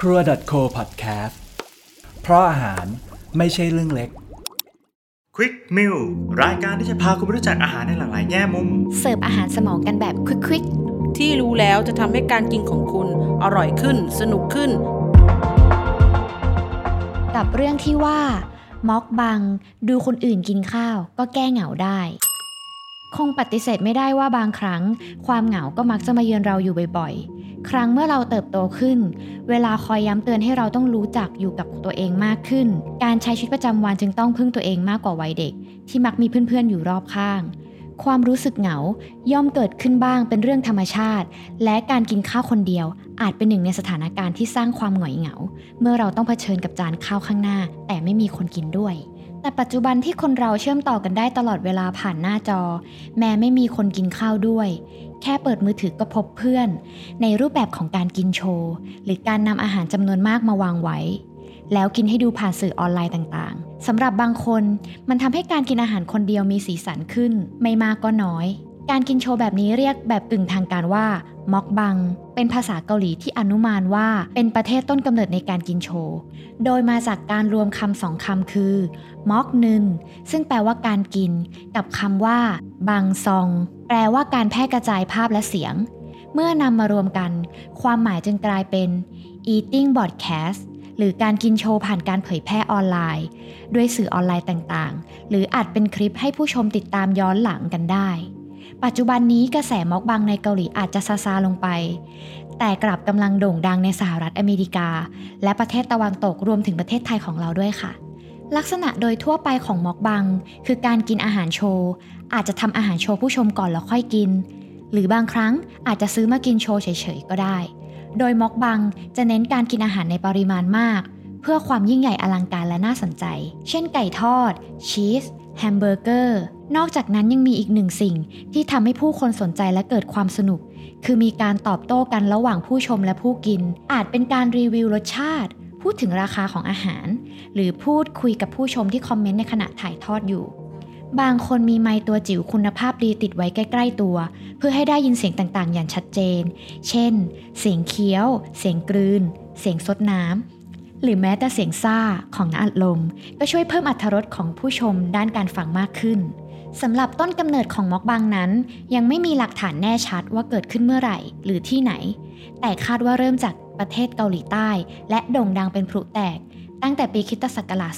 ครัว .co podcast เพราะอาหารไม่ใช่เรื่องเล็ก Quick Meal รายการที่จะพาคุณไปรู้จักอาหารในหลากหลายแง่มุม เสิร์ฟอาหารสมองกันแบบควิกที่รู้แล้วจะทำให้การกินของคุณอร่อยขึ้น สนุกขึ้น ๆ กับเรื่องที่ว่าม็อกบัง ดูคนอื่นกินข้าวก็แก้เหงาได้ คงปฏิเสธไม่ได้ว่าบางครั้ง ความเหงาก็มักจะมาเยือนเราอยู่บ่อยๆ ครั้งเมื่อเราเติบโตขึ้น เวลาคอยย้ำเตือนให้เราต้องรู้จักอยู่กับตัวเองมากขึ้น การใช้ชีวิตประจำวันจึงต้องพึ่งตัวเองมากกว่าวัยเด็ก ที่มักมีเพื่อนๆอยู่รอบข้าง ความรู้สึกเหงาย่อมเกิดขึ้นบ้างเป็นเรื่องธรรมชาติ และการกินข้าวคนเดียว อาจเป็นหนึ่งในสถานการณ์ที่สร้างความหงอยเหงา เมื่อเราต้องเผชิญกับจานข้าวข้างหน้า แต่ไม่มีคนกินด้วย แต่ปัจจุบันที่คนเราเชื่อมต่อกันได้ตลอดเวลาผ่านหน้าจอ แม้ไม่มีคนกินข้าวด้วย แค่เปิดมือถือก็พบเพื่อน ในรูปแบบของการกินโชว์หรือการนำอาหารจำนวนมากมาวางไว้ แล้วกินให้ดูผ่านสื่อออนไลน์ต่างๆสำหรับบางคนมันทำให้การกินอาหารคนเดียวมีสีสันขึ้น ไม่มากก็น้อย การกินโชว์แบบนี้เรียกแบบกึ่งทางการว่าม็อกบัง เป็นภาษาเกาหลีที่อนุมานว่า เป็นประเทศต้นกำเนิดในการกินโชว์ โดยมาจากการรวมคำสองคำคือม็อกนึนซึ่งแปลว่าการกิน กับคำว่า บังซอง แปลว่าการแพร่กระจายภาพและเสียง เมื่อนำมารวมกัน ความหมายจึงกลายเป็น eating broadcast หรือการกินโชว์ผ่านการเผยแพร่ออนไลน์ ด้วยสื่อออนไลน์ต่างๆ หรืออาจเป็นคลิปให้ผู้ชมติดตามย้อนหลังกันได้ ปัจจุบันนี้กระแสม็อกบังในเกาหลีอาจจะซาซาลงไป แต่กลับกำลังโด่งดังในสหรัฐอเมริกา และประเทศตะวันตกรวมถึงประเทศไทยของเราด้วยค่ะ ลักษณะโดยทั่วไปของม็อกบัง คือการกินอาหารโชว์อาจจะทำอาหารโชว์ผู้ชมก่อนแล้วค่อยกิน หรือบางครั้งอาจจะซื้อมากินโชว์เฉยๆก็ได้ โดยม็อกบังจะเน้นการกินอาหารในปริมาณมาก เพื่อความยิ่งใหญ่อลังการและน่าสนใจ เช่นไก่ทอด ชีส แฮมเบอร์เกอร์ นอกจากนั้นยังมีอีกหนึ่งสิ่งที่ทำให้ผู้คนสนใจและเกิดความสนุก คือมีการตอบโต้กันระหว่างผู้ชมและผู้กิน อาจเป็นการรีวิวรสชาติ พูดถึงราคาของอาหาร หรือพูดคุยกับผู้ชมที่คอมเมนต์ในขณะถ่ายทอดอยู่ บางคนมีไมค์ตัวจิ๋วคุณภาพดีติดไว้ใกล้ ๆ ตัว เพื่อให้ได้ยินเสียงต่างๆ อย่างชัดเจน เช่น เสียงเคี้ยว เสียงกลืน เสียงซดน้ำ หรือแม้แต่เสียงซ่าของน้ำอัดลม ก็ช่วยเพิ่มอรรถรสของผู้ชมด้านการฟังมากขึ้นสำหรับต้นกำเนิดของม็อกบังนั้น ยังไม่มีหลักฐานแน่ชัดว่าเกิดขึ้นเมื่อไหร่หรือที่ไหน แต่คาดว่าเริ่มจากประเทศเกาหลีใต้ และโด่งดังเป็นพลุแตก ตั้งแต่ปีคิตศักราช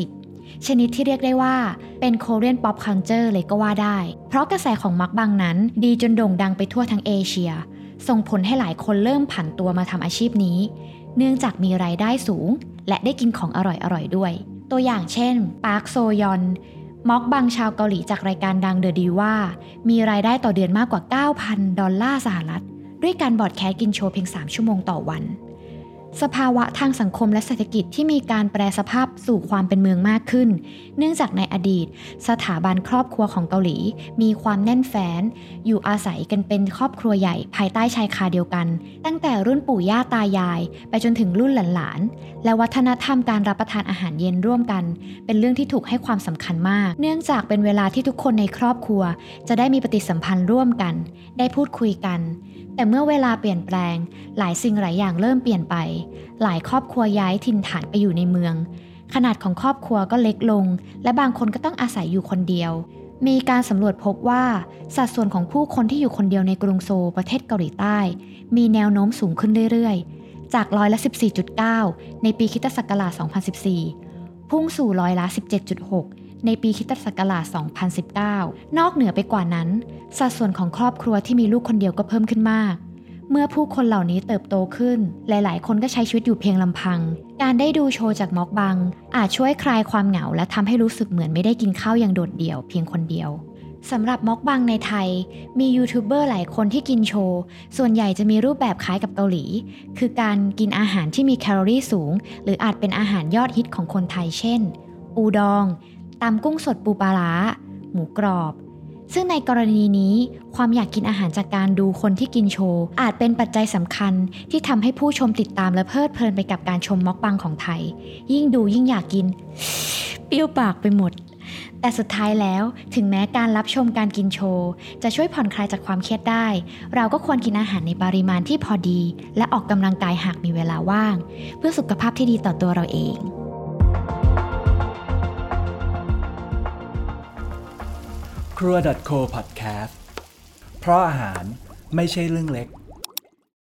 2010 ชนิดที่เรียกได้ว่าเป็นโคเรียนป๊อปคัลเจอร์เลยก็ว่าได้ เพราะกระแสของมักบังนั้น ดีจนโด่งดังไปทั่วทั้งเอเชีย ส่งผลให้หลายคนเริ่มผันตัวมาทำอาชีพนี้ เนื่องจากมีรายได้สูง และได้กินของอร่อยๆด้วย ตัวอย่างเช่นปาร์คโซยอนม็อกบังชาวเกาหลีจากรายการดัง The Diva มีรายได้ต่อเดือนมากกว่า 9,000 ดอลลาร์สหรัฐ ด้วยการ broadcast กินโชว์เพียง 3 ชั่วโมงต่อวัน สภาวะทางสังคมและเศรษฐกิจที่มีการแปรสภาพสู่ความเป็นเมืองมากขึ้น เนื่องจากในอดีต สถาบันครอบครัวของเกาหลี มีความแน่นแฟ้น อยู่อาศัยกันเป็นครอบครัวใหญ่ภายใต้ชายคาเดียวกัน ตั้งแต่รุ่นปู่ย่าตายาย ไปจนถึงรุ่นหลานๆ และวัฒนธรรมการรับประทานอาหารเย็นร่วมกัน เป็นเรื่องที่ถูกให้ความสำคัญมาก เนื่องจากเป็นเวลาที่ทุกคนในครอบครัว จะได้มีปฏิสัมพันธ์ร่วมกัน ได้พูดคุยกัน แต่เมื่อเวลาเปลี่ยนแปลง หลายสิ่งหลายอย่างเริ่มเปลี่ยนไป หลายครอบครัวย้ายถิ่นฐานไปอยู่ในเมือง ขนาดของครอบครัวก็เล็กลง และบางคนก็ต้องอาศัยอยู่คนเดียว มีการสำรวจพบว่า สัดส่วนของผู้คนที่อยู่คนเดียวในกรุงโซลประเทศเกาหลีใต้ มีแนวโน้มสูงขึ้นเรื่อยๆ จากร้อยละ 14.9 ในปีคิตศักราช 2014 พุ่งสู่ร้อยละ 17.6 ในปีคิตศักราช 2019 นอกเหนือไปกว่านั้น สัดส่วนของครอบครัวที่มีลูกคนเดียวก็เพิ่มขึ้นมาก เมื่อผู้คนเหล่านี้เติบโตขึ้น หลาย ๆ คนก็ใช้ชีวิตอยู่เพียงลำพัง การได้ดูโชว์จากม็อกบัง อาจช่วยคลายความเหงา และทำให้รู้สึกเหมือนไม่ได้กินข้าวอย่างโดดเดี่ยวเพียงคนเดียวสำหรับม็อกบังในไทย มียูทูบเบอร์หลายคนที่กินโชว์ ส่วนใหญ่จะมีรูปแบบคล้ายกับเกาหลี คือการกินอาหารที่มีแคลอรี่สูง หรืออาจเป็นอาหารยอดฮิตของคนไทยเช่นปูดอง ตำกุ้งสดปูปลาร้า หมูกรอบ ซึ่งในกรณีนี้ความอยากกินอาหารจากการดูคนที่กินโชว์อาจเป็นปัจจัยสำคัญที่ทำให้ผู้ชมติดตามและเพลิดเพลินไปกับการชมม็อกบังของไทย ยิ่งดูยิ่งอยากกิน เปรี้ยวปากไปหมดแต่สุดท้ายแล้วถึงแม้การรับชมการกินโชว์ จะช่วยผ่อนคลายจากความเครียดได้ เราก็ควรกินอาหารในปริมาณที่พอดี และออกกำลังกายหากมีเวลาว่าง เพื่อสุขภาพที่ดีต่อตัวเราเอง ครัว .co podcast เพราะอาหารไม่ใช่เรื่องเล็ก